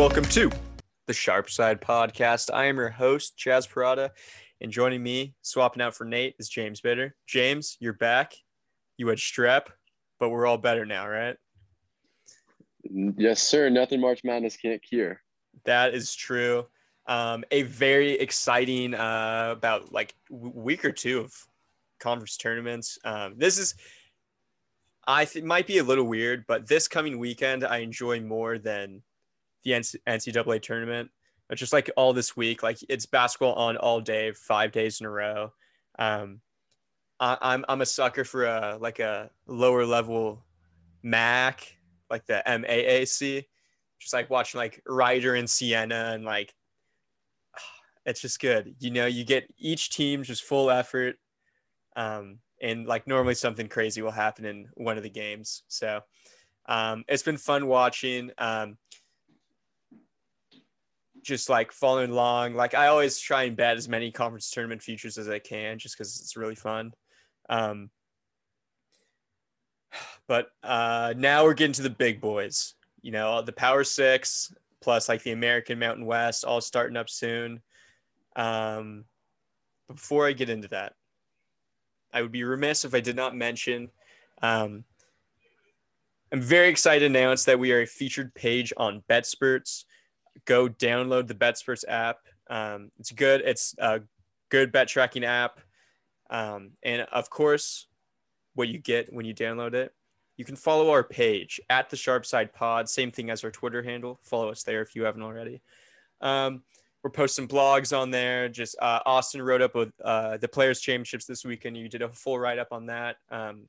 welcome to the Sharp Side Podcast. I am your host, Chas Parada, and joining me, swapping out for Nate, is James Bitter. James, you're back. You had strep, but we're all better now, right? Yes, sir. Nothing March Madness can't cure. That is true. Um, a very exciting uh, about like week or two of conference tournaments. Um, this is, I think, might be a little weird, but this coming weekend I enjoy more than the NCAA tournament. It's just like all this week, like it's basketball on all day, five days in a row. Um, I, I'm I'm a sucker for a like a lower level MAC, like the MAAC. Just like watching like Rider and Siena and like it's just good. You know, you get each team just full effort. Um, and like normally something crazy will happen in one of the games. So um, it's been fun watching. Um, just like following along. Like I always try and bet as many conference tournament futures as I can, just because it's really fun. Um, but uh, now we're getting to the big boys. You know, the Power Six plus like the American Mountain West, all starting up soon. Um, before I get into that, I would be remiss if I did not mention. Um, I'm very excited to announce that we are a featured page on BetSperts go download the BetSperts app. Um, it's good. It's a good bet tracking app. Um, and of course, what you get when you download it, you can follow our page at the Sharp Side Pod. Same thing as our Twitter handle. Follow us there if you haven't already. Um, we're posting blogs on there. Just uh, Austin wrote up with uh, the Players Championships this weekend. You did a full write up on that. Um,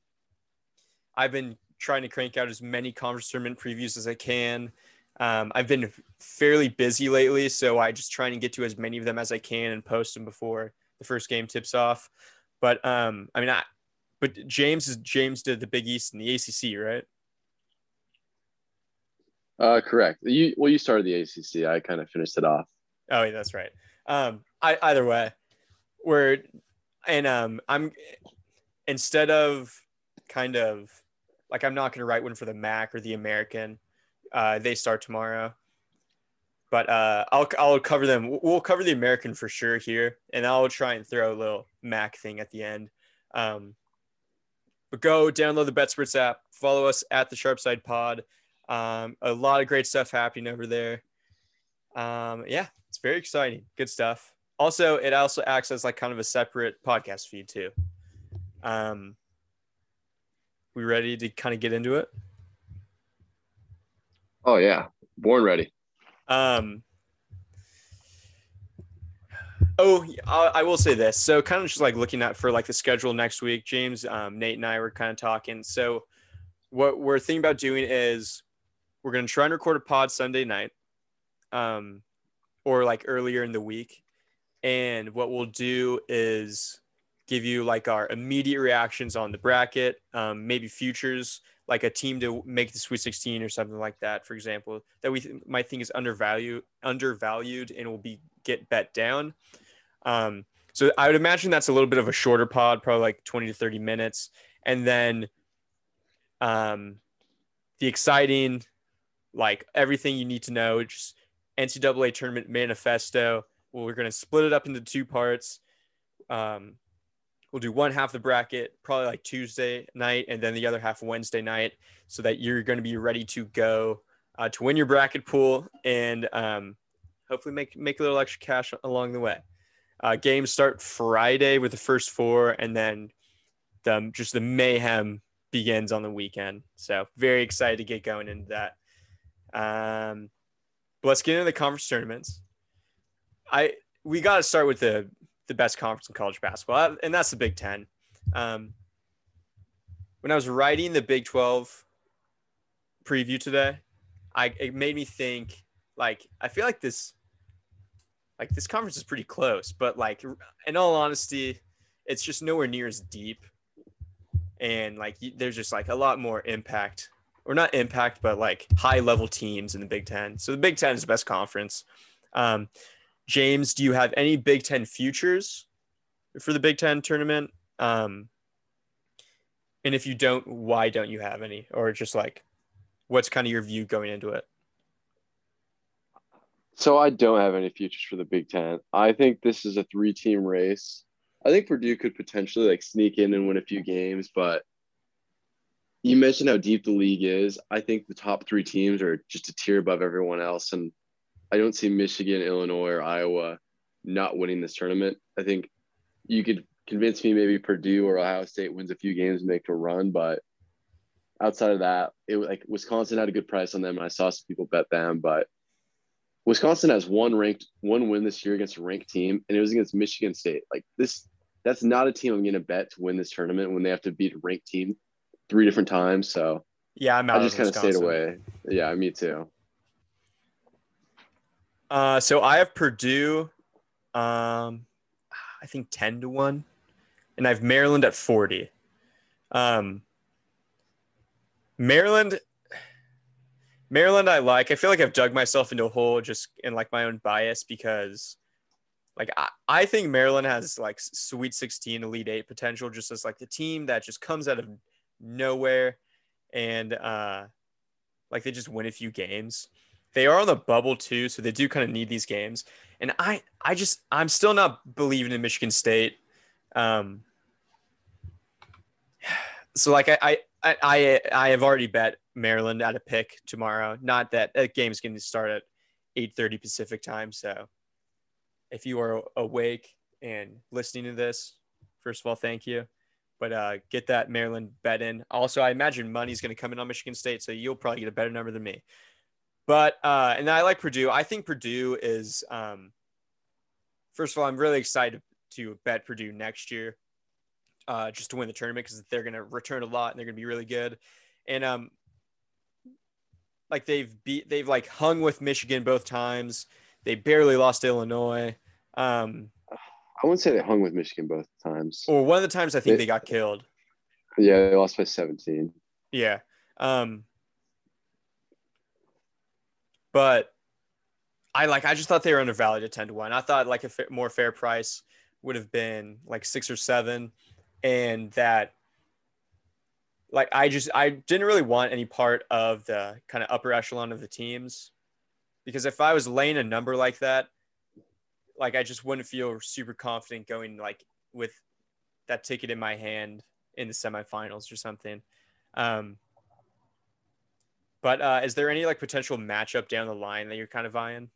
I've been trying to crank out as many conference tournament previews as I can. Um, I've been fairly busy lately, so I just try and get to as many of them as I can and post them before the first game tips off. But um, I mean, I, but James is James did the Big East and the ACC, right? Uh, correct. You well, you started the ACC. I kind of finished it off. Oh, yeah, that's right. Um, I either way, we're and um, I'm instead of kind of like I'm not going to write one for the MAC or the American. Uh, they start tomorrow. But uh, I'll I'll cover them. We'll cover the American for sure here, and I'll try and throw a little Mac thing at the end. Um, but go download the Betsperts app. Follow us at the Sharpside Pod. Um, a lot of great stuff happening over there. Um, yeah, it's very exciting. Good stuff. Also, it also acts as like kind of a separate podcast feed too. Um, we ready to kind of get into it? Oh yeah, born ready. Um. Oh, I will say this. So, kind of just like looking at for like the schedule next week, James, um, Nate, and I were kind of talking. So, what we're thinking about doing is we're going to try and record a pod Sunday night, um, or like earlier in the week. And what we'll do is give you like our immediate reactions on the bracket, um, maybe futures, like a team to make the Sweet 16 or something like that, for example, that we th- might think is undervalued, undervalued, and will be get bet down. Um, so I would imagine that's a little bit of a shorter pod, probably like 20 to 30 minutes, and then um, the exciting, like everything you need to know, just NCAA tournament manifesto. Well, we're going to split it up into two parts. Um, we'll do one half the bracket probably like Tuesday night and then the other half Wednesday night so that you're going to be ready to go uh, to win your bracket pool and um, hopefully make make a little extra cash along the way. Uh, games start Friday with the first four and then the, just the mayhem begins on the weekend. So very excited to get going into that. Um, let's get into the conference tournaments. I we got to start with the the best conference in college basketball, and that's the Big Ten. Um, when I was writing the Big Twelve preview today, I it made me think like I feel like this like this conference is pretty close, but like in all honesty, it's just nowhere near as deep, and like there's just like a lot more impact or not impact, but like high level teams in the Big Ten. So the Big Ten is the best conference. Um, James, do you have any Big Ten futures for the Big Ten tournament? Um, and if you don't, why don't you have any? Or just like, what's kind of your view going into it? So I don't have any futures for the Big Ten. I think this is a three-team race. I think Purdue could potentially like sneak in and win a few games, but you mentioned how deep the league is. I think the top three teams are just a tier above everyone else, and I don't see Michigan, Illinois, or Iowa not winning this tournament. I think you could convince me maybe Purdue or Ohio State wins a few games and make a run, but outside of that, it like Wisconsin had a good price on them, and I saw some people bet them, but Wisconsin has one ranked one win this year against a ranked team, and it was against Michigan State. Like this, that's not a team I'm going to bet to win this tournament when they have to beat a ranked team three different times. So yeah, I'm out. I just kind of stayed away. Yeah, me too. Uh, so I have Purdue, um, I think ten to one, and I have Maryland at forty. Um, Maryland Maryland, I like. I feel like I've dug myself into a hole just in like my own bias because, like, I, I think Maryland has like Sweet 16, Elite Eight potential, just as like the team that just comes out of nowhere and uh, like they just win a few games. They are on the bubble too, so they do kind of need these games. And I, I just, I'm still not believing in Michigan State. Um, so like I, I, I, I have already bet Maryland at a pick tomorrow. Not that that game is going to start at 8:30 Pacific time. So if you are awake and listening to this, first of all, thank you. But uh, get that Maryland bet in. Also, I imagine money's going to come in on Michigan State, so you'll probably get a better number than me. But uh, and I like Purdue. I think Purdue is. Um, first of all, I'm really excited to bet Purdue next year, uh, just to win the tournament because they're going to return a lot and they're going to be really good. And um, like they've beat they've like hung with Michigan both times. They barely lost to Illinois. Um, I wouldn't say they hung with Michigan both times. Or one of the times I think they, they got killed. Yeah, they lost by 17. Yeah. Um, but I like I just thought they were undervalued at 10 to 1. I thought like a more fair price would have been like 6 or 7 and that like I just I didn't really want any part of the kind of upper echelon of the teams because if I was laying a number like that, like I just wouldn't feel super confident going like with that ticket in my hand in the semifinals or something. Um, but uh, is there any like potential matchup down the line that you're kind of eyeing?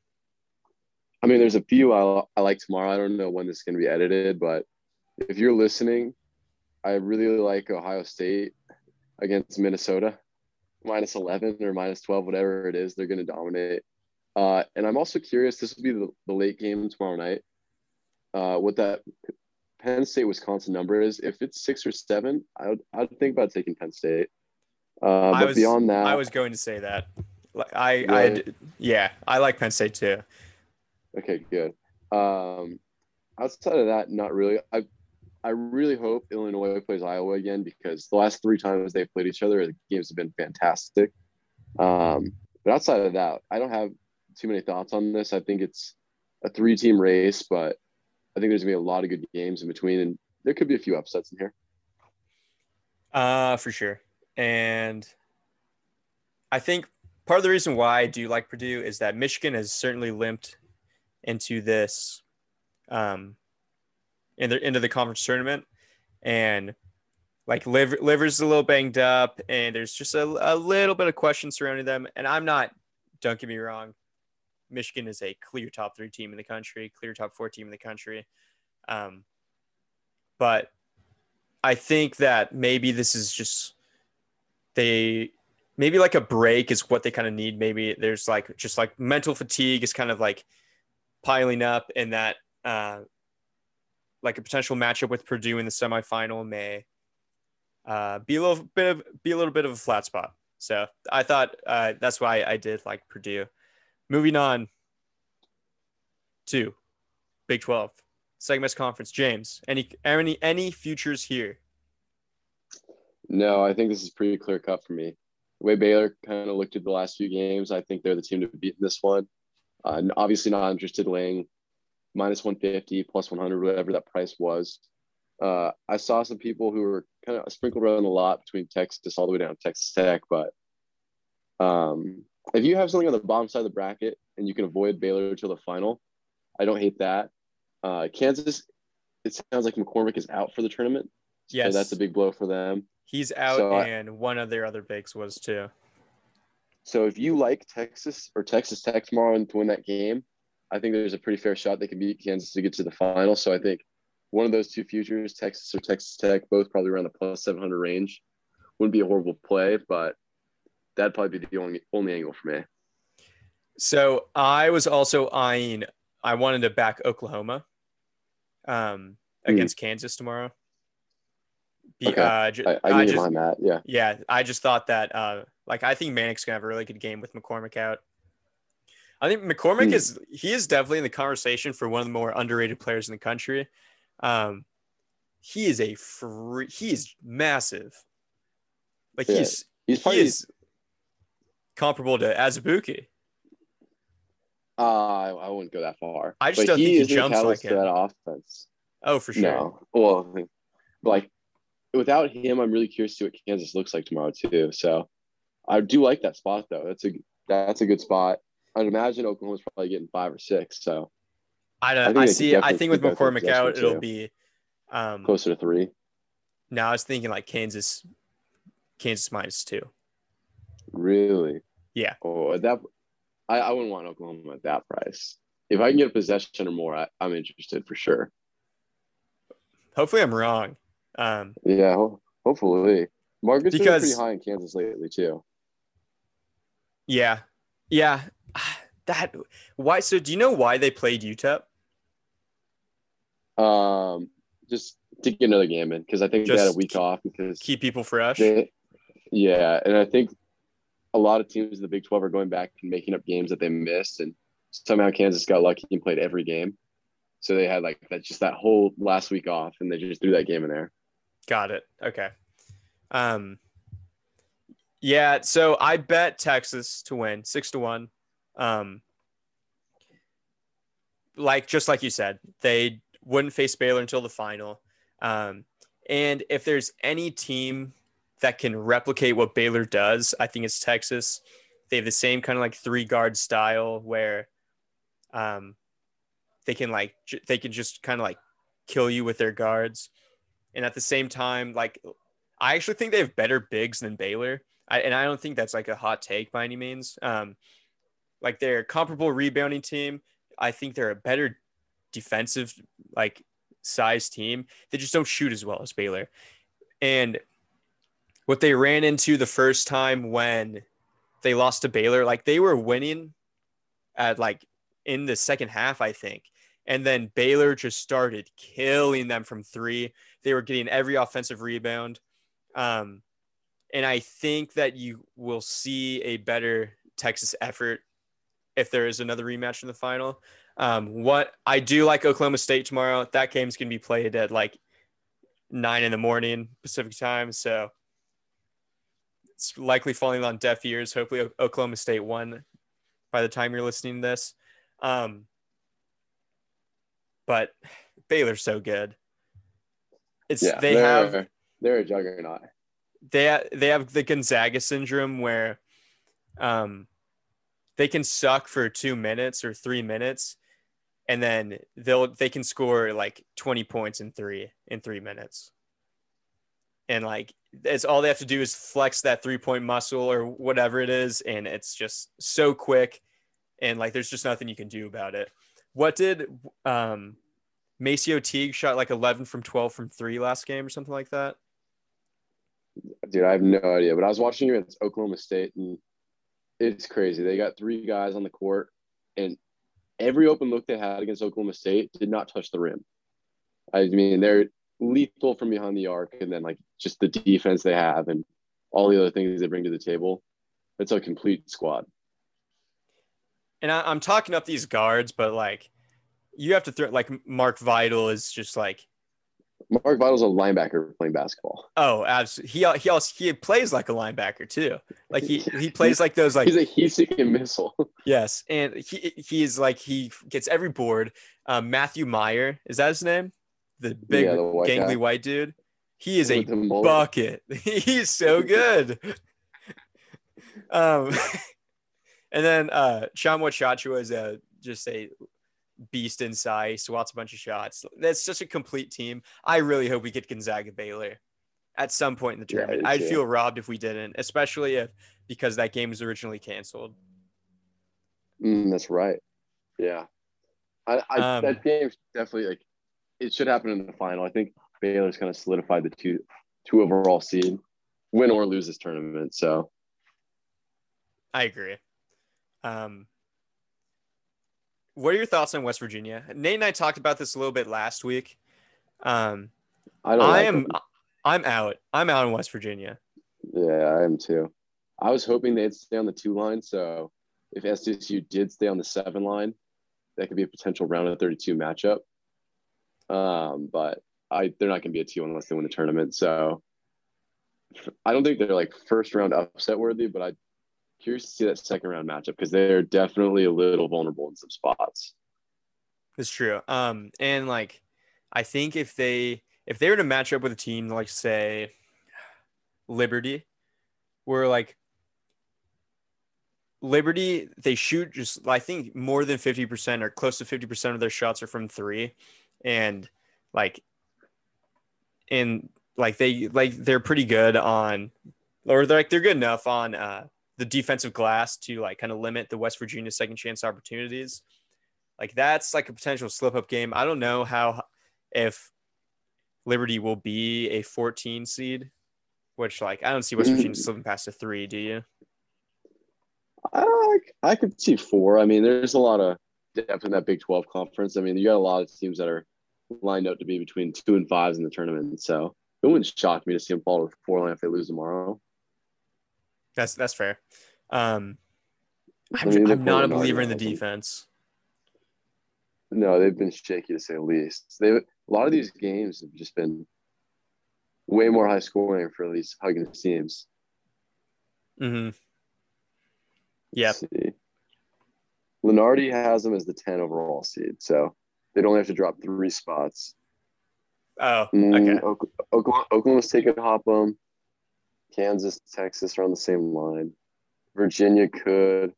I mean, there's a few I, I like tomorrow. I don't know when this is going to be edited, but if you're listening, I really like Ohio State against Minnesota, minus 11 or minus 12, whatever it is, they're going to dominate. Uh, and I'm also curious, this will be the, the late game tomorrow night. Uh, what that Penn State Wisconsin number is. If it's six or seven, I would, I would think about taking Penn State. Uh, but was, beyond that, I was going to say that. I, I, yeah, I like Penn State too. Okay, good. Um, outside of that, not really. I I really hope Illinois plays Iowa again because the last three times they've played each other, the games have been fantastic. Um, but outside of that, I don't have too many thoughts on this. I think it's a three-team race, but I think there's gonna be a lot of good games in between, and there could be a few upsets in here. Uh, for sure. And I think part of the reason why I do like Purdue is that Michigan has certainly limped into this um, in the, into the conference tournament, and like Livers, Livers a little banged up, and there's just a, a little bit of question surrounding them. And I'm not, don't get me wrong, Michigan is a clear top three team in the country, clear top four team in the country. Um, but I think that maybe this is just they maybe like a break is what they kind of need. Maybe there's like just like mental fatigue is kind of like piling up, and that uh, like a potential matchup with Purdue in the semifinal may uh, be a little bit of be a little bit of a flat spot. So I thought uh, that's why I did like Purdue. Moving on to Big Twelve, Segments Conference. James, any any any futures here? No, I think this is pretty clear cut for me. The way Baylor kind of looked at the last few games, I think they're the team to beat in this one. Uh, obviously, not interested in laying minus 150, plus 100, whatever that price was. Uh, I saw some people who were kind of sprinkled around a lot between Texas all the way down to Texas Tech. But um, if you have something on the bottom side of the bracket and you can avoid Baylor until the final. I don't hate that. Uh, Kansas, it sounds like McCormack is out for the tournament. Yes, so that's a big blow for them. He's out, So I- and one of their other bigs was too. So if you like Texas or Texas Tech tomorrow and to win that game, I think there's a pretty fair shot they can beat Kansas to get to the final. So I think one of those two futures, Texas or Texas Tech, both probably around the plus 700 range, wouldn't be a horrible play, but that'd probably be the only only angle for me. So I was also eyeing. I wanted to back Oklahoma, um, Hmm. against Kansas tomorrow. Be, Okay. uh, ju- I, I I just- behind that. Yeah. Yeah, I just thought that uh like I think Manek's gonna have a really good game with McCormack out. I think McCormack Hmm. is he is definitely in the conversation for one of the more underrated players in the country. Um he is a free he is massive. Like Yeah, he's He's he is comparable to Azubuike. uh, I, I wouldn't go that far. I just But don't think he jumps like to him. that offense. Oh, for sure. No. Well, like without him, I'm really curious to see what Kansas looks like tomorrow too. So I do like that spot though. That's a that's a good spot. I'd imagine Oklahoma's probably getting five or six, so I I I see I think with McCormack out it'll too. be um closer to three. now I was thinking like Kansas Kansas minus two. Really? Yeah. Oh, at that I, I wouldn't want Oklahoma at that price. If I can get a possession or more, I, I'm interested for sure. Hopefully I'm wrong. Um Yeah, ho- hopefully. Been Because- pretty high in Kansas lately too. Yeah. Yeah. That why so do you know why they played UTEP? Um, just to get another game in because I think they had a Just week off because Keep people fresh. They, yeah, and I think a lot of teams in the Big 12 are going back and making up games that they missed, and somehow Kansas got lucky and played every game. So they had like that just that whole last week off, and they just threw that game in there. Got it. Okay. Um yeah, so I bet Texas to win six to one. Um like just like you said, they wouldn't face Baylor until the final. Um and if there's any team that can replicate what Baylor does, I think it's Texas. They have the same kind of like three guard style where um they can like j- they can just kind of like kill you with their guards. And at the same time, like I actually think they have better bigs than Baylor. I, and I don't think that's like a hot take by any means. Um, like they're a comparable rebounding team. I think they're a better defensive like size team. They just don't shoot as well as Baylor. And what they ran into the first time when they lost to Baylor, like they were winning at like in the second half, I think. And then Baylor just started killing them from three. They were getting every offensive rebound. Um, and I think that you will see a better Texas effort if there is another rematch in the final. Um, what I do like Oklahoma State tomorrow. That game's gonna be played at like nine in the morning Pacific time, so it's likely falling on deaf ears. Hopefully, O- Oklahoma State won by the time you're listening to this. Um, but Baylor's so good. It's Yeah, they they're, have they're a juggernaut. they they have the Gonzaga syndrome where um they can suck for 2 minutes or 3 minutes and then they'll they can score like 20 points in 3 in 3 minutes. And like it's all they have to do is flex that three-point muscle or whatever it is and it's just so quick and like there's just nothing you can do about it. What did um MaCio O'Teague shot like 11 from 12 from 3 last game or something like that? Dude, I have no idea. But I was watching him against Oklahoma State, and it's crazy. They got three guys on the court, and every open look they had against Oklahoma State did not touch the rim. I mean, they're lethal from behind the arc, and then like just the defense they have, and all the other things they bring to the table. It's a complete squad. and I, I'm talking up these guards, but like you have to throw like Mark Vital is just like Mark Vital's a linebacker playing basketball. oh absolutely he he also he plays like a linebacker too like he he plays like those like He's a heat-seeking missile. yes and he he's like he gets every board. Um, Matthew Mayer is that his name? The big Yeah, the white gangly guy. white dude. He is a With mullet. bucket. He's so good. um, And then uh Tchamwa Tchatchoua is a just a beast in size, swats a bunch of shots. That's such a complete team. I really hope we get Gonzaga Baylor at some point in the tournament. I I'd feel robbed if we didn't, especially if because that game was originally canceled. Mm, that's right. Yeah. I, I Um, that game's definitely like it should happen in the final. I think Baylor's kind of solidified the two two overall seed, win or lose this tournament. So I agree. Um, what are your thoughts on West Virginia? Nate and I talked about this a little bit last week. Um, I don't. I like am, them. I'm out. I'm out in West Virginia. Yeah, I am too. I was hoping they'd stay on the two line. So if SDSU did stay on the seven line, that could be a potential round of 32 matchup. Um, but I they're not going to be a two unless they win the tournament. So I don't think they're like first round upset worthy, but I'm curious to see that second round matchup because they're definitely a little vulnerable in some spots. It's true. Um, and like, I think if they if they were to match up with a team like say Liberty, where like Liberty they shoot just I think more than fifty percent or close to fifty percent of their shots are from three, and like, and like they like they're pretty good on, or they're like they're good enough on uh the defensive glass to like kind of limit the West Virginia second chance opportunities. Like that's like a potential slip up game. I don't know how if Liberty will be a 14 seed, which like I don't see West Virginia Mm. slipping past a three. Do you? I, I could see four. I mean, there's a lot of depth in that Big 12 conference. I mean, you got a lot of teams that are lined up to be between two and fives in the tournament. So it wouldn't shock me to see them fall to four line if they lose tomorrow. That's that's fair. Um, I'm, I'm not a believer in the defense. No, they've been shaky to say the least. They a lot of these games have just been way more high scoring for these Huggins teams. hmm Yep. Lunardi has them as the 10 overall seed, so they'd only have to drop three spots. Oh, Mm, okay. Ok- Oklahoma, Oklahoma's taking Hopham. Kansas, Texas are on the same line. Virginia could.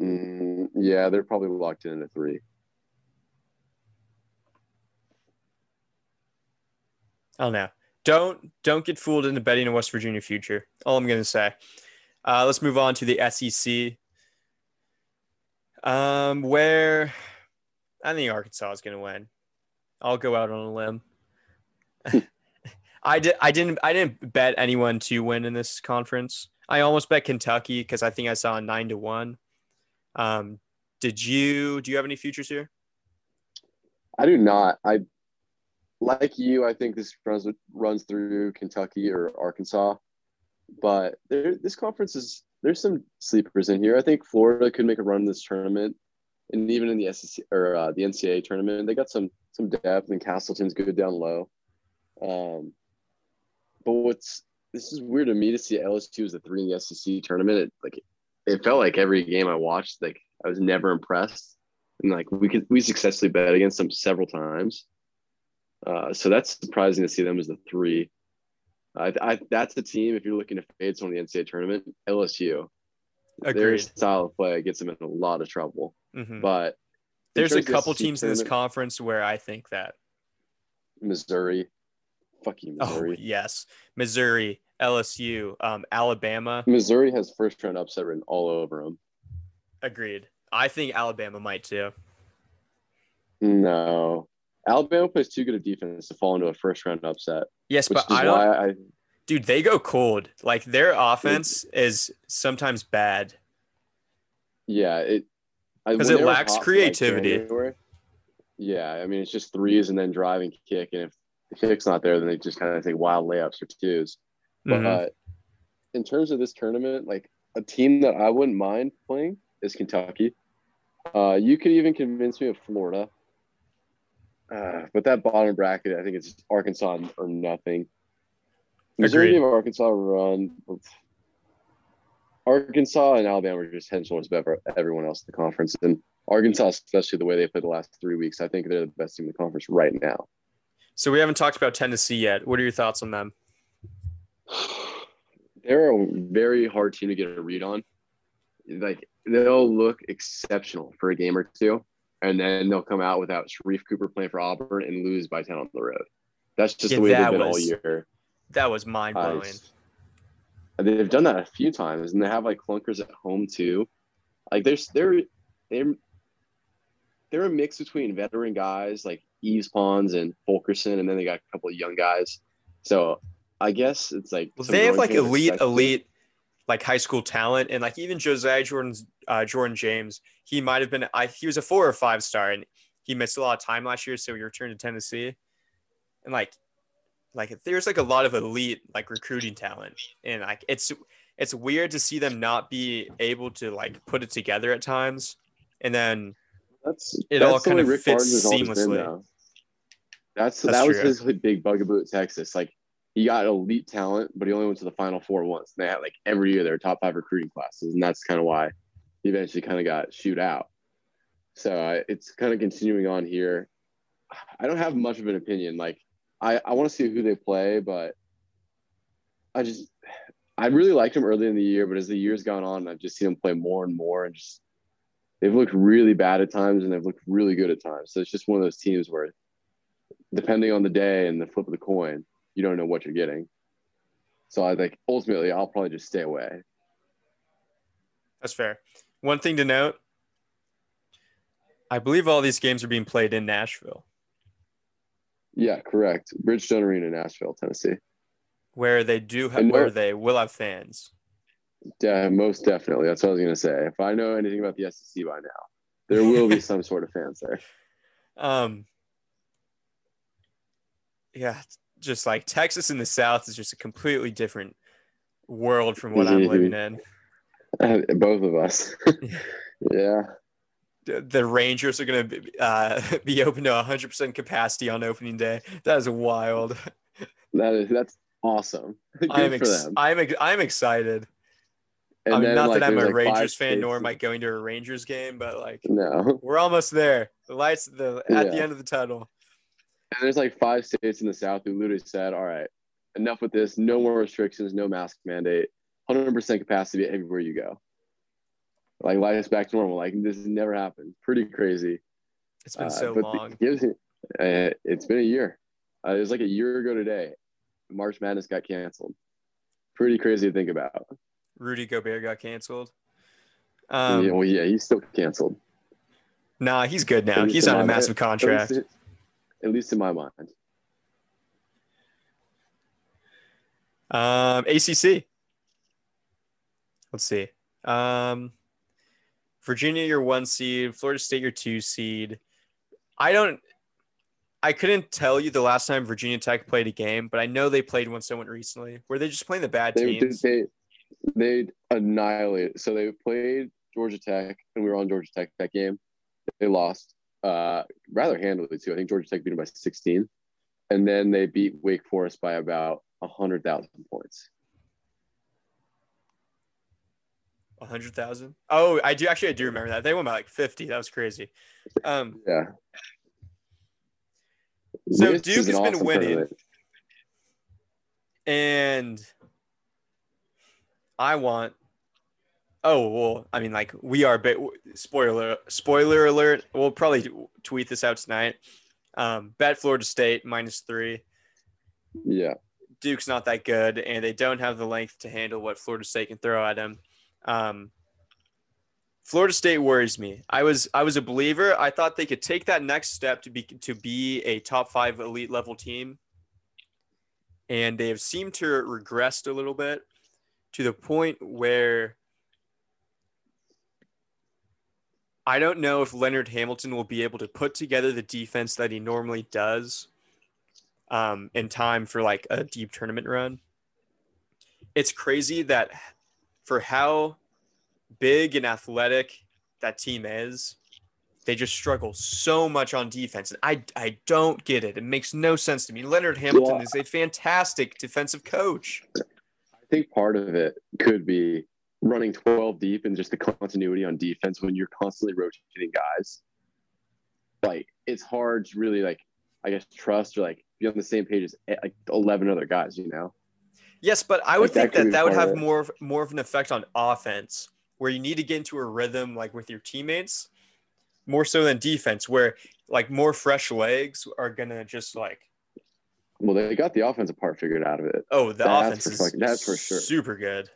Mm, yeah, they're probably locked in at three. Don't know. Don't don't get fooled into betting a West Virginia future. All I'm gonna say. Uh, let's move on to the SEC. Um, where I think Arkansas is gonna win. I'll go out on a limb. I did. I didn't. I didn't bet anyone to win in this conference. I almost bet Kentucky because I think I saw a nine to one. Um, did you? Do you have any futures here? I do not. I like you. I think this runs runs through Kentucky or Arkansas, but there this conference is there's some sleepers in here. I think Florida could make a run in this tournament, and even in the SEC or uh, the NCAA tournament, they got some some depth. And Castleton's good down low. Um, but what's this is weird to me to see LSU as a three in the SEC tournament. It, like it felt like every game I watched, like I was never impressed and like we could we successfully bet against them several times. Uh, so that's surprising to see them as the three. I, I that's the team if you're looking to fade someone in the NCAA tournament, LSU. Their style of play gets them in a lot of trouble. Mhm. But There's a couple teams in this conference where I think that. Missouri, fuck you, Oh Missouri. yes, Missouri, LSU, um, Alabama. Missouri has first round upset written all over them. Agreed. I think Alabama might too. No, Alabama plays too good a defense to fall into a first round upset, Yes, but I don't. I Dude, they go cold. Like their offense is sometimes bad. Yeah, it 'Cause it lacks hot like, creativity. January- yeah, I mean it's just threes and then drive and kick, and if the kick's not there, then they just kind of take wild layups or twos. Mhm. But in terms of this tournament, like a team that I wouldn't mind playing is Kentucky. Uh, you could even convince me of Florida, uh, but that bottom bracket, I think it's Arkansas or nothing. Missouri gave Arkansas run. Arkansas and Alabama are just head shoulders above everyone else in the conference, and Arkansas, especially the way they played the last three weeks, I think they're the best team in the conference right now. So we haven't talked about Tennessee yet. What are your thoughts on them? They're a very hard team to get a read on. like they'll look exceptional for a game or two, and then they'll come out without Sharife Cooper playing for Auburn and lose by ten on the road. That's just Yeah, the way they've been all was- year. That was mind Uh, blowing. and they've done that a few times, and they have like clunkers at home too. Like there's they're they're they're a mix between veteran guys like Yves Pons and Fulkerson, and then they got a couple of young guys. So I guess it's like Well, they have like elite, elite, like high school talent, and like even Josiah Jordan's uh, Jordan James, he might have been. I he was a four or five star, and he missed a lot of time last year, so he returned to Tennessee, and like, like there's like a lot of elite like recruiting talent, and like it's it's weird to see them not be able to like put it together at times, and then That's It that's all kind of Rick fits Barnes has always been, seamlessly. though. That's, That's that was true. his like, big bugaboo at Texas. Like he got elite talent, but he only went to the Final Four once. And they had like every year their top five recruiting classes, and that's kind of why he eventually kind of got shoot out. So uh, it's kind of continuing on here. I don't have much of an opinion. Like I, I want to see who they play, but I just I really liked him early in the year, but as the years gone on, I've just seen him play more and more, and just they've looked really bad at times, and they've looked really good at times. So it's just one of those teams where, depending on the day and the flip of the coin, you don't know what you're getting. So I think ultimately, I'll probably just stay away. that's fair. One thing to note. I believe all these games are being played in Nashville. Yeah, correct. Bridgestone Arena, Nashville, Tennessee. where they do have no- where they will have fans. Yeah, most definitely. That's what I was gonna say. If I know anything about the SEC by now, there will be some sort of fans there. Um yeah, just like Texas in the South is just a completely different world from what I'm living in. Both of us. yeah. The- Rangers are going to be, uh, be open to 100% capacity on opening day. That is wild. That is that's awesome. Good I am for ex- them. I am ex- I am excited. And I mean, then, not like, that I'm a like, Rangers fan, nor am I going to a Rangers game, but like No. we're almost there. The lights, the at the end of the tunnel. And there's like five states in the South who literally said, all right, enough with this. No more restrictions, no mask mandate, 100% capacity everywhere you go. Like life is back to normal. Like this has never happened. Pretty crazy. It's been Uh, so long. it gives it- uh, it's been a year. Uh, it was like a year ago today. March Madness got canceled. Pretty crazy to think about. Rudy Gobert got canceled. Um, yeah, well, yeah, he's still canceled. Nah, he's good now. He's on a massive contract. At least in my mind. Um, ACC. Let's see. Um, Virginia, your one seed. Florida State, your two seed. I don't. I couldn't tell you the last time Virginia Tech played a game, but I know they played one somewhat recently. Were they just playing the bad They, teams? they they annihilated. So they played Georgia Tech, and we were on Georgia Tech that game. They lost uh, rather handily too. I think Georgia Tech beat them by 16, and then they beat Wake Forest by about hundred thousand points. A hundred thousand. Oh, I do actually. I do remember that they won by like fifty. That was crazy. Um, Yeah. So This Duke has been winning. tournament. and I want. Oh well, I mean, like we are. But spoiler, spoiler alert. We'll probably tweet this out tonight. Um, bet Florida State minus three. Yeah. Duke's not that good, and they don't have the length to handle what Florida State can throw at them. Um, Florida State worries me. I was I was a believer. I thought they could take that next step to be to be a top five elite level team, and they have seemed to regressed a little bit to the point where I don't know if Leonard Hamilton will be able to put together the defense that he normally does um, in time for like a deep tournament run. It's crazy that for how big and athletic that team is, they just struggle so much on defense. And I, I don't get it. It makes no sense to me. Leonard Hamilton Well, is a fantastic defensive coach. I think part of it could be running 12 deep and just the continuity on defense when you're constantly rotating guys. Like it's hard to really like, I guess, trust or like be on the same page as eh, like 11 other guys, you know? Yes, but I would Like, think could that that would have more of, more of an effect on offense where you need to get into a rhythm like with your teammates, more so than defense, where like more fresh legs are gonna just like Well, they got the offensive part figured out of it. oh the That's offense for is fucking- that's for sure. super good.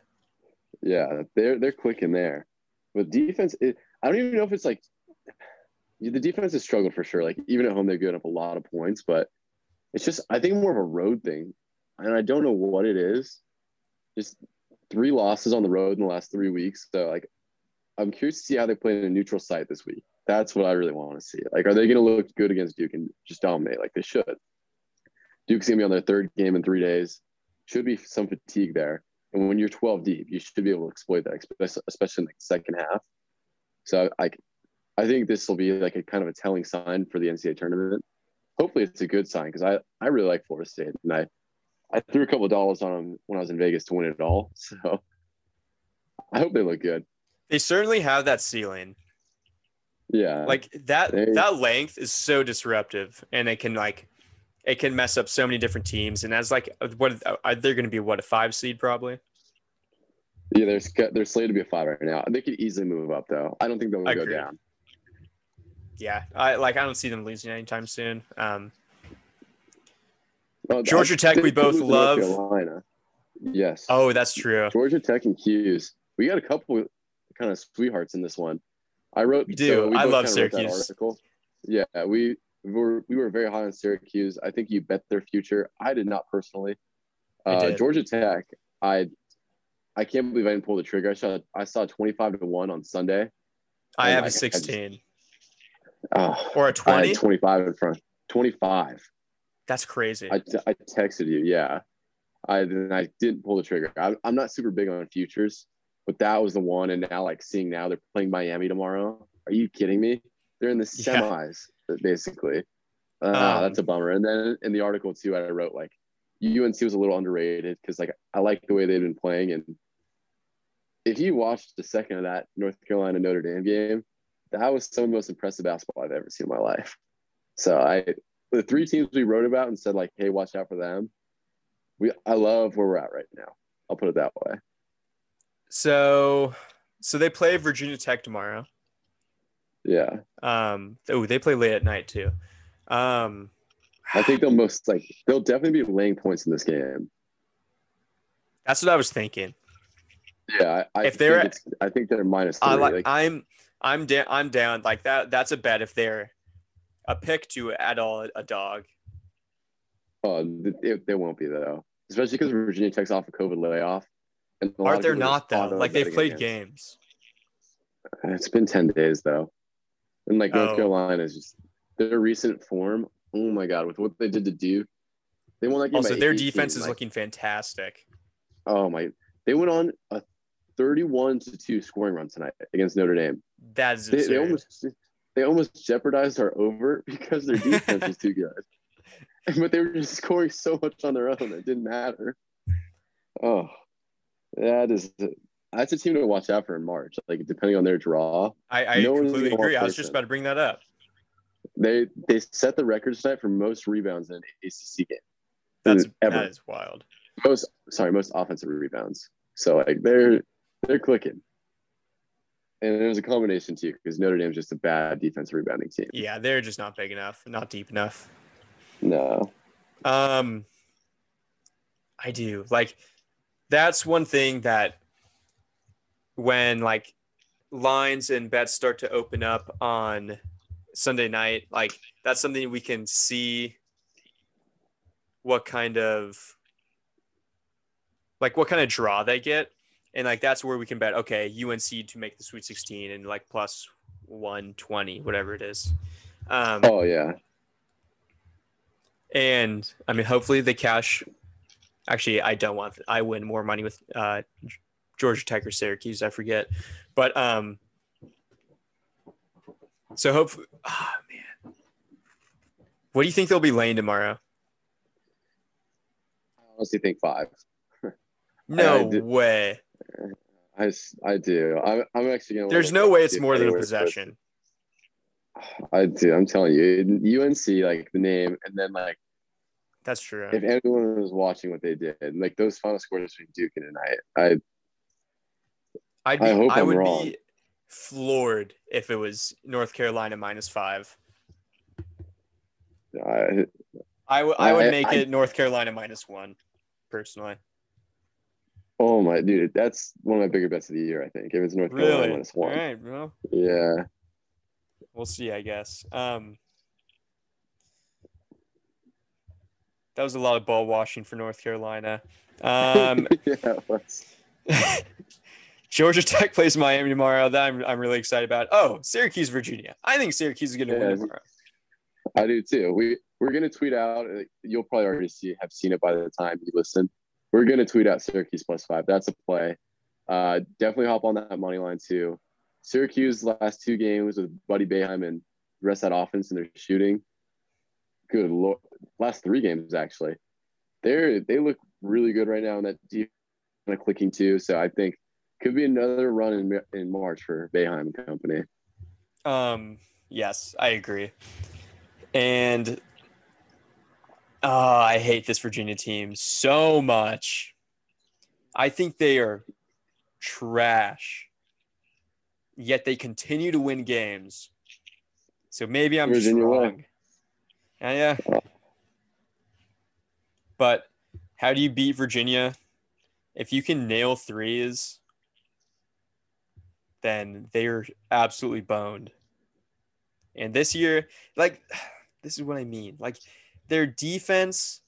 Yeah, they're they're quick in there. But defense, it, I don't even know if it's like the defense has struggled for sure. Like even at home, they've given up a lot of points, but it's just I think more of a road thing, and I don't know what it is. Just three losses on the road in the last three weeks. So like, I'm curious to see how they play in a neutral site this week. That's what I really want to see. Like, are they going to look good against Duke and just dominate like they should? Duke's going to be on their third game in three days. Should be some fatigue there. And when you're 12 deep, you should be able to exploit that, especially- in the second half. So I, I think this will be like a kind of a telling sign for the NCAA tournament. Hopefully, it's a good sign because I, I really like Florida State and I, I threw a couple of dollars on them when I was in Vegas to win it all. So I hope they look good. They certainly have that ceiling. Yeah, Like that They- that length is so disruptive, and it can like it can mess up so many different teams. And as like uh, what uh, are they going to be? What a five seed probably? yeah, they're they're slated to be a five right now. They could easily move up though. I don't think they'll go down. Yeah, I like I don't see them losing anytime soon. Um, Oh, Georgia I- Tech, we both lose to North love. Carolina. Yes. oh, that's true. Georgia Tech and Q's. We got a couple kind of sweethearts in this one. I wrote. We do. Uh, I love kinda wrote that Syracuse. article. Yeah, we were we were very high on Syracuse. I think you bet their future. I did not personally. Uh, did. Georgia Tech. I I can't believe I didn't pull the trigger. I saw I saw twenty five to one on Sunday. I have my a God, just- sixteen Oh, or a twenty. had twenty five in front. Twenty five. That's crazy. I, I texted you, yeah. I then I didn't pull the trigger. I, I'm not super big on futures, but that was the one. And now, like seeing now they're playing Miami tomorrow. Are you kidding me? They're in the semis, basically. Uh, Um, that's a bummer. And then in the article too, I wrote like UNC was a little underrated because like I like the way they've been playing. And if you watched the second of that North Carolina Notre Dame game, that was some of the most impressive basketball I've ever seen in my life. So I the three teams we wrote about and said like, hey, watch out for them. We I love where we're at right now. I'll put it that way. so so they play Virginia Tech tomorrow. Yeah. Um, oh, they play late at night too. Um, I think they'll most like they'll definitely be laying points in this game. that's what I was thinking. Yeah. I, I If they're- think I think they're minus three. I like, like, I'm I'm down I'm down like that. That's a bet if they're a pick to add all a dog. oh, they, they won't be though. Especially because Virginia Tech's off a COVID layoff. And Aren't there not though? Like they've played games. It's been 10 days though. And like North Oh. Carolina is just their recent form. Oh my god, with what they did to Duke. They won that game. Also, their 18, defense is like, looking fantastic. Oh my! They went on a 31 to two scoring run tonight against Notre Dame. That is They, they almost they almost jeopardized our over because their defense was too good. But they were just scoring so much on their own it didn't matter. Oh, that is that's a team to watch out for in March. Like depending on their draw, I, I no completely agree. want I was just about to bring that up. they they set the record tonight for most rebounds in an ACC game. That's ever. that is wild. Most sorry, most offensive rebounds. So like they're they're clicking. And it was a combination too, because Notre Dame's just a bad defensive rebounding team. Yeah, they're just not big enough, not deep enough. No. Um, I do like that's one thing that when like lines and bets start to open up on Sunday night, like that's something we can see what kind of like what kind of draw they get. And like that's where we can bet, okay, UNC to make the Sweet 16 and like plus 120, whatever it is. Um, Oh yeah. and I mean, hopefully they cash. Actually, I don't want. I win more money with uh, Georgia Tech or Syracuse. I forget, but um. So hopefully, ah man, what do you think they'll be laying tomorrow? I honestly think five. No did- way. I do. I'm, I'm actually gonna. There's no way it's more than a possession. I do. I'm telling you, UNC like the name, and then like That's true. if anyone was watching what they did, like those final scores between Duke and tonight, I I'd be, I hope I would wrong. be floored if it was North Carolina minus five. I, I would I make I- it North Carolina minus one, personally. oh my dude, that's one of my bigger bets of the year. I think if it's North Carolina Really? minus All one. right, well, Yeah. we'll see. I guess. Um, that was a lot of ball washing for North Carolina. Um, yeah. Georgia Tech plays Miami tomorrow. That I'm, I'm really excited about. Oh, Syracuse, Virginia. I think Syracuse is going to Yeah. win tomorrow. I do too. We we're gonna tweet out. uh, You'll probably already see have seen it by the time you listen. We're gonna tweet out Syracuse plus five. That's a play. Uh, definitely hop on that money line too. Syracuse last two games with Buddy Boeheim and the rest of that offense and their shooting. Good lord, last three games actually. They're they look really good right now, and that deep kind of clicking too. So I think could be another run in in March for Boeheim company. Um, yes, I agree. And oh, I hate this Virginia team so much. I think they are trash. Yet they continue to win games. So maybe I'm Virginia just wrong. Yeah. But how do you beat Virginia? If you can nail threes, then they're absolutely boned. And this year, like, this is what I mean. Like, their defense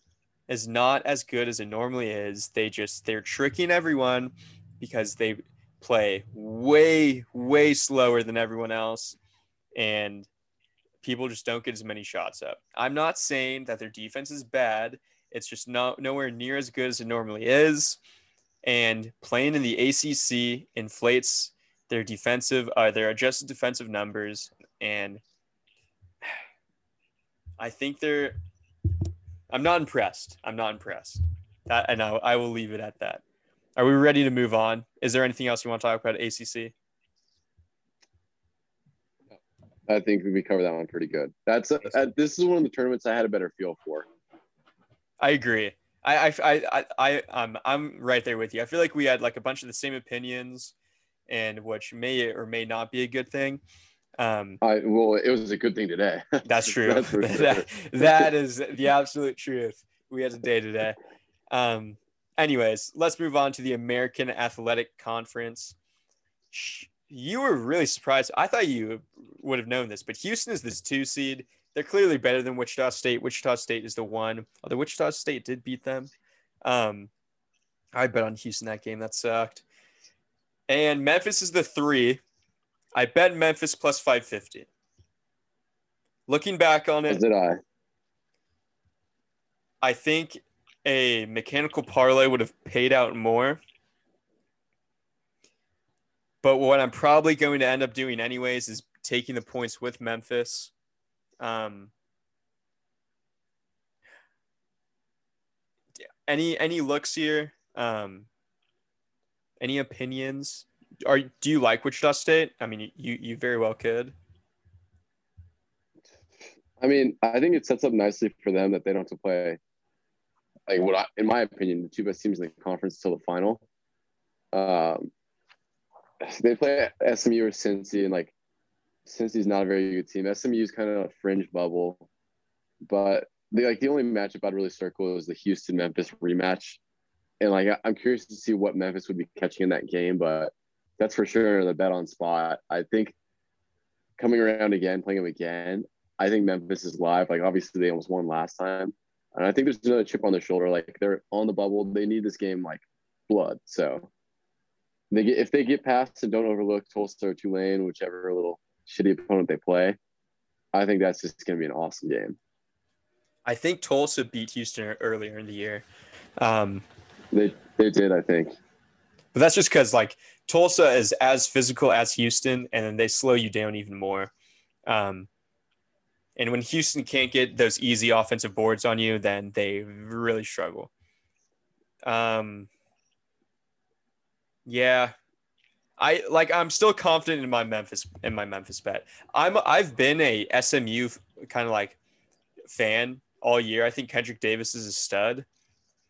is not as good as it normally is. They just, they're tricking everyone because they play way, way slower than everyone else. And people just don't get as many shots up. I'm not saying that their defense is bad. It's just not nowhere near as good as it normally is. And playing in the ACC inflates their defensive, uh, their adjusted defensive numbers, and I think they're. I'm not impressed. I'm not impressed. That, and I, I will leave it at that. Are we ready to move on? Is there anything else you want to talk about ACC? I think we covered that one pretty good. That's a, uh, this is one of the tournaments I had a better feel for. I agree. I I I I I um I'm right there with you. I feel like we had like a bunch of the same opinions, and which may or may not be a good thing. Um, I well, it was a good thing today. that's true. That's sure. that, that is the absolute truth. We had a day today. Um, anyways, let's move on to the American Athletic Conference. You were really surprised. I thought you would have known this, but Houston is this two seed. They're clearly better than Wichita State. Wichita State is the one. Although Wichita State did beat them. Um, I bet on Houston that game. That sucked. And Memphis is the three. I bet Memphis plus 550. Looking back on As it, did I. I think a mechanical parlay would have paid out more. But what I'm probably going to end up doing anyways is taking the points with Memphis. Um, any any looks here? Um, any opinions? Are do you like Wichita State? I mean, you you very well could. I mean, I think it sets up nicely for them that they don't have to play. Like what I, in my opinion, the two best teams in the conference till the final. Um, they play SMU or Cincy, and like Cincy's not a very good team. SMU is kind of a fringe bubble, but the like the only matchup I'd really circle is the Houston Memphis rematch, and like I'm curious to see what Memphis would be catching in that game, but that's for sure the bet on spot. I think coming around again, playing them again, I think Memphis is live. Like obviously they almost won last time, and I think there's another chip on their shoulder. Like they're on the bubble. They need this game like blood. So they get if they get past and don't overlook Tulsa or Tulane, whichever little shitty opponent they play. I think that's just going to be an awesome game. I think Tulsa beat Houston earlier in the year. Um, They they did, I think. But that's just because like Tulsa is as physical as Houston, and then they slow you down even more. Um, and when Houston can't get those easy offensive boards on you, then they really struggle. Um, yeah, I like. I'm still confident in my Memphis in my Memphis bet. I'm. I've been a SMU kind of like fan all year. I think Kendrick Davis is a stud,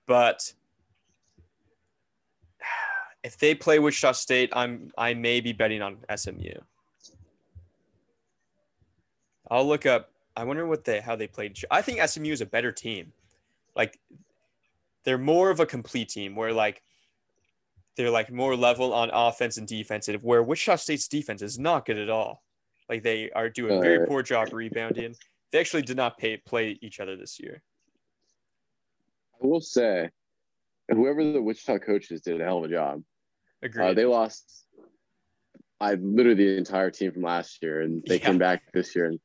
but if they play Wichita State, I'm I may be betting on SMU. I'll look up. I wonder what they how they played. I think SMU is a better team. Like they're more of a complete team where like they're like more level on offense and defensive. Where Wichita State's defense is not good at all. Like they are doing a very poor job rebounding. They actually did not pay, play each other this year. I will say, whoever the Wichita coaches did a hell of a job. Agreed. Uh, they lost. I literally the entire team from last year, and they Yeah. came back this year and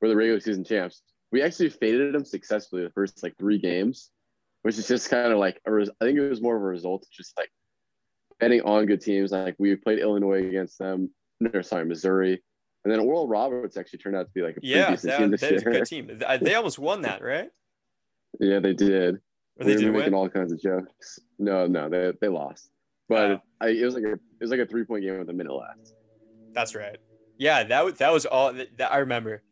were the regular season champs. We actually faded them successfully the first like three games, which is just kind of like a res- I think it was more of a result of just like betting on good teams. Like we played Illinois against them. No, sorry, Missouri, and then Oral Roberts actually turned out to be like a pretty yeah, that, team this that is a good team. They almost won that, right? Yeah, they did. Or we they were making win. all kinds of jokes. No, no, they they lost. But Oh. I, it was like a it was like a three point game with a minute left. That's right. Yeah, that was that was all that, that I remember.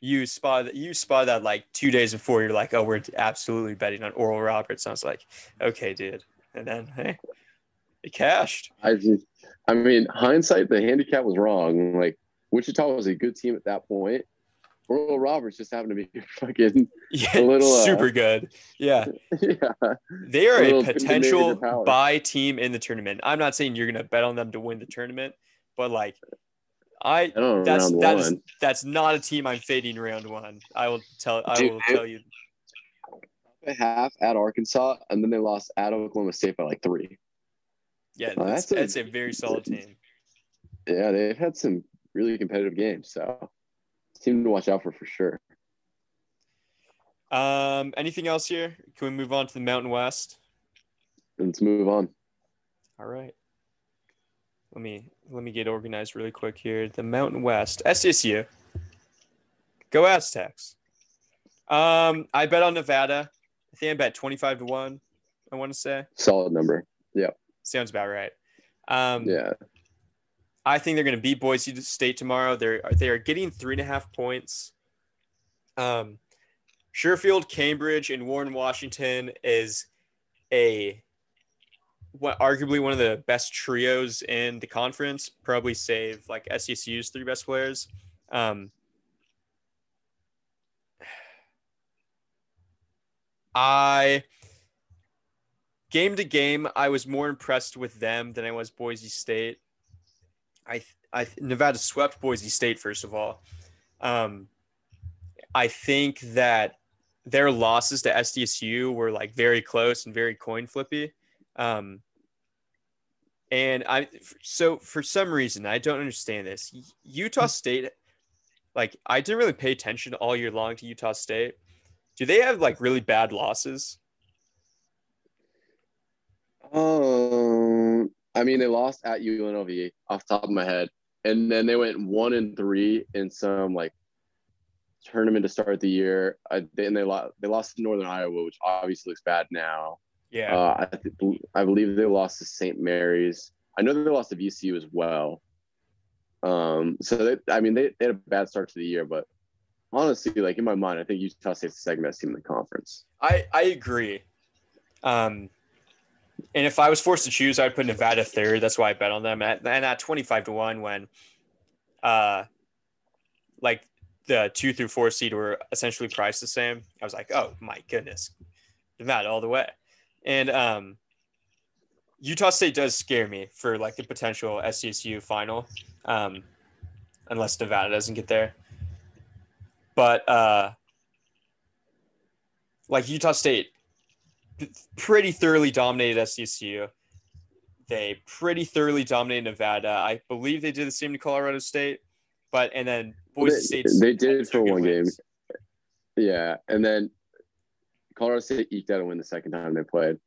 You spot that you spot that like two days before. You're like, oh, we're absolutely betting on Oral Roberts. And I was like, okay, dude. And then hey, it cashed. I just, I mean, hindsight, the handicap was wrong. Like Wichita was a good team at that point. Oral Roberts just happened to be fucking Yeah, A little, uh, super good. Yeah, yeah. they are a a potential buy team in the tournament. I'm not saying you're gonna bet on them to win the tournament, but like, I I don't know that's that is that's not a team I'm fading round one. I will tell I Dude, will tell you. Half at Arkansas, and then they lost at Oklahoma State by like three. Yeah, that's, that's a- that's a very solid team. Yeah, they've had some really competitive games, so team to watch out for for sure. Um, anything else here? Can we move on to the Mountain West? Let's move on. All right. Let me let me get organized really quick here. The Mountain West, SSU. Go Aztecs. Um, I bet on Nevada. I think I bet twenty five to one. I want to say Solid number. Yeah, sounds about right. Um, Yeah. I think they're going to beat Boise State tomorrow. They're they are getting three and a half points. Um, Sherfield, Cambridge, and Warren Washington is a what arguably one of the best trios in the conference. Probably save like SDSU's three best players. Um, I game to game, I was more impressed with them than I was Boise State. I, I Nevada swept Boise State first of all. Um, I think that their losses to SDSU were like very close and very coin flippy. Um, and I so for some reason I don't understand this. Utah State, like I didn't really pay attention all year long to Utah State. Do they have like really bad losses? Um, I mean, they lost at UNLV off the top of my head, and then they went one and three in some like tournament to start the year. I, then they lost. They lost to Northern Iowa, which obviously looks bad now. Yeah. Uh, I, th- I believe they lost to St. Mary's. I know they lost to VCU as well. Um, so they, I mean, they, they had a bad start to the year, but honestly, like in my mind, I think Utah State's the second best team in the conference. I, I agree. Um, and if I was forced to choose, I'd put Nevada third. That's why I bet on them. At, and at 25 to 1, when uh, like the two through four seed were essentially priced the same, I was like, oh my goodness, Nevada all the way. And um, Utah State does scare me for like the potential SDSU final, um, unless Nevada doesn't get there. But uh, like Utah State, pretty thoroughly dominated SDSU. They pretty thoroughly dominated Nevada. I believe they did the same to Colorado State, but and then Boise They- State. they did for one game. Yeah, and then Colorado State eked out a win the second time they played.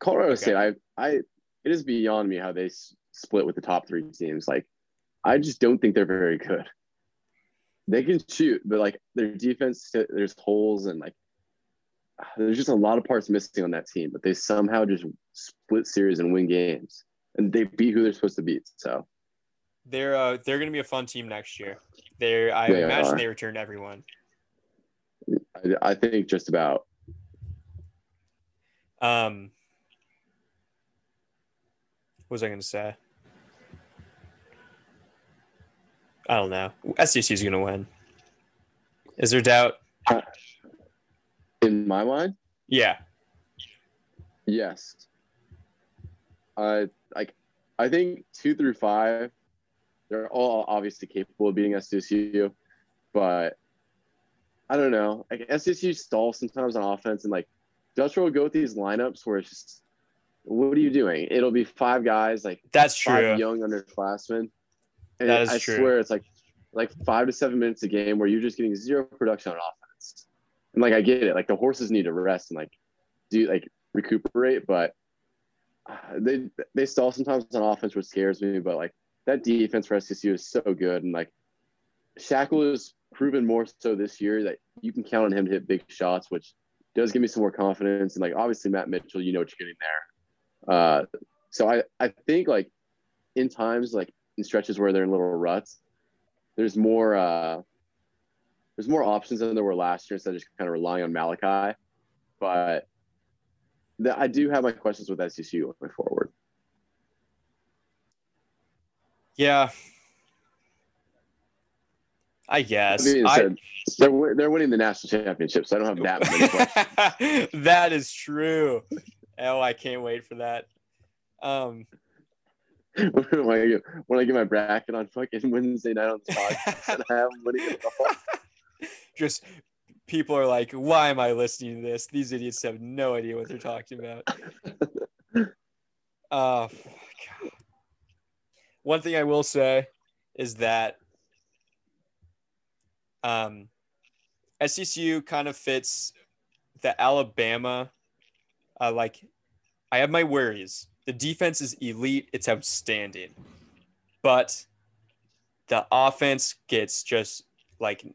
Colorado Okay. State, I, I, it is beyond me how they s- split with the top three teams. Like, I just don't think they're very good. They can shoot, but like their defense, there's holes and like there's just a lot of parts missing on that team. But they somehow just split series and win games, and they beat who they're supposed to beat. So They're uh, they're going to be a fun team next year. They're I They imagine are. they return everyone. I, I think just about Um, what was I going to say? I don't know. SDSU is going to win. Is there doubt? In my mind, Yeah. yes. I like. I think two through five, they're all obviously capable of beating SDSU, but I don't know. Like SDSU stalls sometimes on offense, and like Dutcher will go with these lineups where it's just, what are you doing? It'll be five guys, like That's five true. young underclassmen. And That is I true. swear it's like like five to seven minutes a game where you're just getting zero production on offense. And like I get it, like the horses need to rest and like do like recuperate, but uh, they they stall sometimes on offense, which scares me. But like that defense for SDSU is so good, and like Schakel has proven more so this year that you can count on him to hit big shots, which does give me some more confidence. And like obviously Matt Mitchell, you know what you're getting there. Uh, so I I think like in times like in stretches where they're in little ruts, there's more uh there's more options than there were last year instead of just kind of relying on Malachi. But the, I do have my questions with SDSU going forward. Yeah. I guess. That being I- they're, they're winning the national championship, so I don't have that many questions. that is true. Oh, I can't wait for that. Um, when, I get, I my bracket on fucking Wednesday night on the podcast, and I have winning it all. Just people are like, why am I listening to this? These idiots have no idea what they're talking about. Oh, God. One thing I will say is that um, SDSU kind of fits the Alabama. Uh, like, I have my worries. The defense is elite, it's outstanding. But the offense gets just like, uh,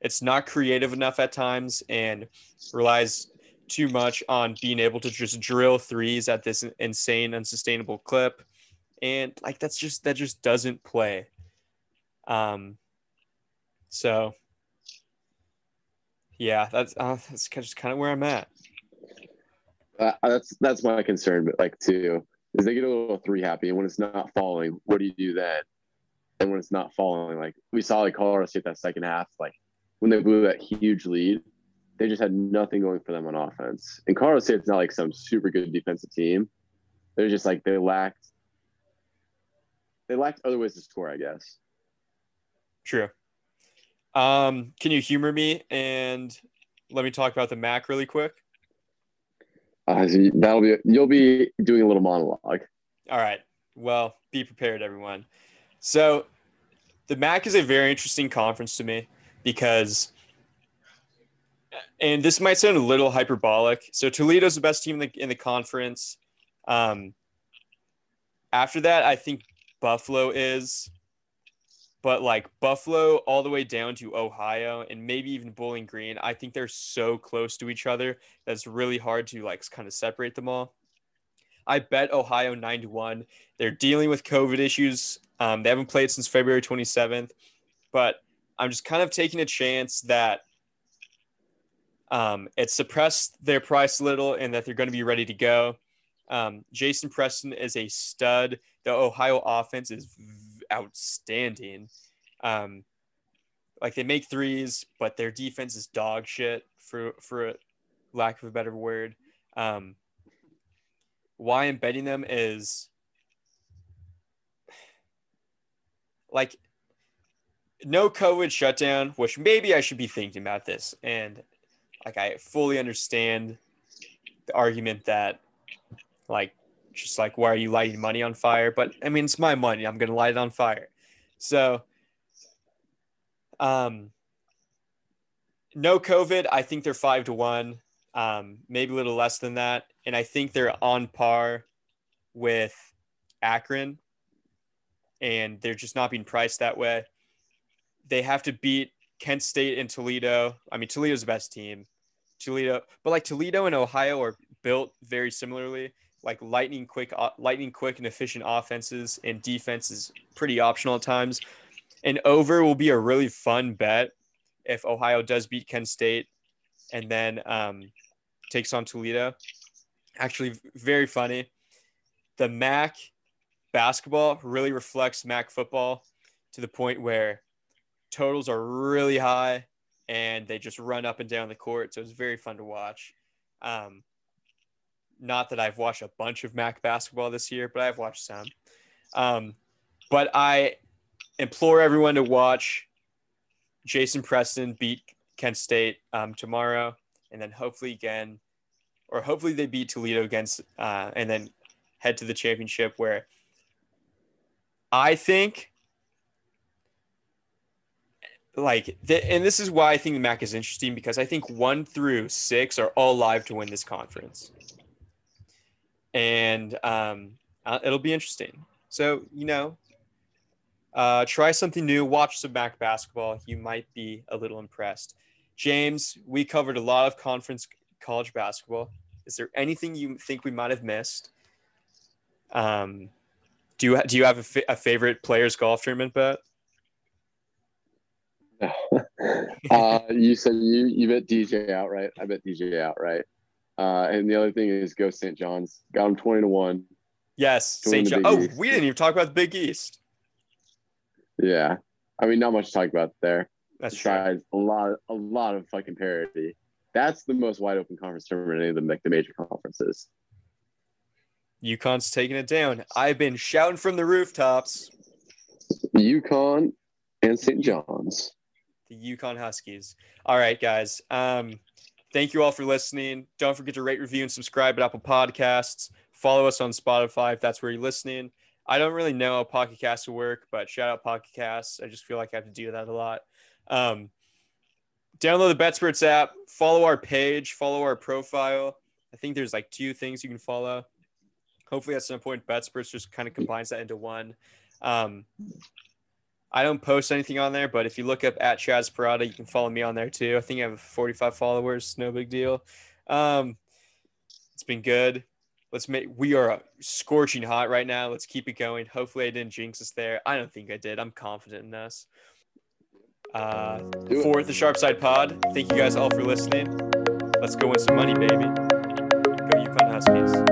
it's not creative enough at times and relies too much on being able to just drill threes at this insane, unsustainable clip. And like, that's just, that just doesn't play. Um, so yeah, that's, uh, that's just kind of where I'm at. Uh, that's that's my concern, but like too, is they get a little three happy, and when it's not falling, what do you do then? And when it's not falling, like we saw like Colorado State that second half, like when they blew that huge lead, they just had nothing going for them on offense. And Colorado State's not like some super good defensive team. They're just like they lacked they lacked other ways to score, I guess. True. Um, can you humor me and let me talk about the Mac really quick? Uh, that'll be you'll be doing a little monologue. All right. Well, be prepared, everyone. So, the MAC is a very interesting conference to me because, and this might sound a little hyperbolic. So, Toledo's the best team in the, in the conference. Um, after that, I think Buffalo is, but like Buffalo all the way down to Ohio and maybe even Bowling Green, I think they're so close to each other that it's really hard to like kind of separate them all. I bet Ohio 9 to 1. They're dealing with COVID issues. Um, they haven't played since February 27th, but I'm just kind of taking a chance that um, it suppressed their price a little and that they're going to be ready to go. Um, Jason Preston is a stud. The Ohio offense is outstanding. Um, like they make threes, but their defense is dog shit for for lack of a better word. Um, why I'm betting them is like no COVID shutdown, which maybe I should be thinking about this. And like I fully understand the argument that like just like why are you lighting money on fire? But I mean it's my money. I'm gonna light it on fire. So um no COVID, I think they're five to one, um, maybe a little less than that. And I think they're on par with Akron, and they're just not being priced that way. They have to beat Kent State and Toledo. I mean, Toledo's the best team. Toledo, but like Toledo and Ohio are built very similarly. Like lightning quick, uh, lightning quick and efficient offenses, and defense is pretty optional at times. And over will be a really fun bet if Ohio does beat Kent State and then um, takes on Toledo. Actually, very funny. the MAC basketball really reflects MAC football to the point where totals are really high and they just run up and down the court. So it's very fun to watch. Um, not that I've watched a bunch of MAC basketball this year, but I've watched some. Um, but I implore everyone to watch Jason Preston beat Kent State um, tomorrow, and then hopefully again, or hopefully they beat Toledo against, uh, and then head to the championship where I think like the, and this is why I think the MAC is interesting because I think one through six are all live to win this conference, and um, uh, it'll be interesting. So you know, uh, try something new, watch some MAC basketball. You might be a little impressed. James, we covered a lot of conference college basketball. Is there anything you think we might have missed? Um, do you do you have a, fa- a favorite players golf tournament bet? uh, you said you you bet DJ outright. I bet DJ outright. Uh, and the other thing is go St. John's. Got him twenty to one. Yes, St. John. Oh, East. we didn't even talk about the Big East. Yeah, I mean, not much to talk about there. That's Besides true. a lot, a lot of fucking parity. That's the most wide open conference tournament in any of the, the major conferences. UConn's taking it down. I've been shouting from the rooftops. UConn and St. John's the UConn Huskies. All right, guys. Um, thank you all for listening. Don't forget to rate, review, and subscribe at Apple Podcasts. Follow us on Spotify if that's where you're listening. I don't really know how Pocket Casts will work, but shout out Pocket Casts. I just feel like I have to do that a lot. Um, download the Betsperts app. Follow our page. Follow our profile. I think there's like two things you can follow. Hopefully, at some point, Betsperts just kind of combines that into one. Um, I don't post anything on there, but if you look up at Chas Parada, you can follow me on there too. I think I have 45 followers. No big deal. Um, it's been good. Let's make. We are scorching hot right now. Let's keep it going. Hopefully, I didn't jinx us there. I don't think I did. I'm confident in us. Uh, for the Sharp Side Pod, thank you guys all for listening. Let's go win some money, baby. Go UConn Huskies.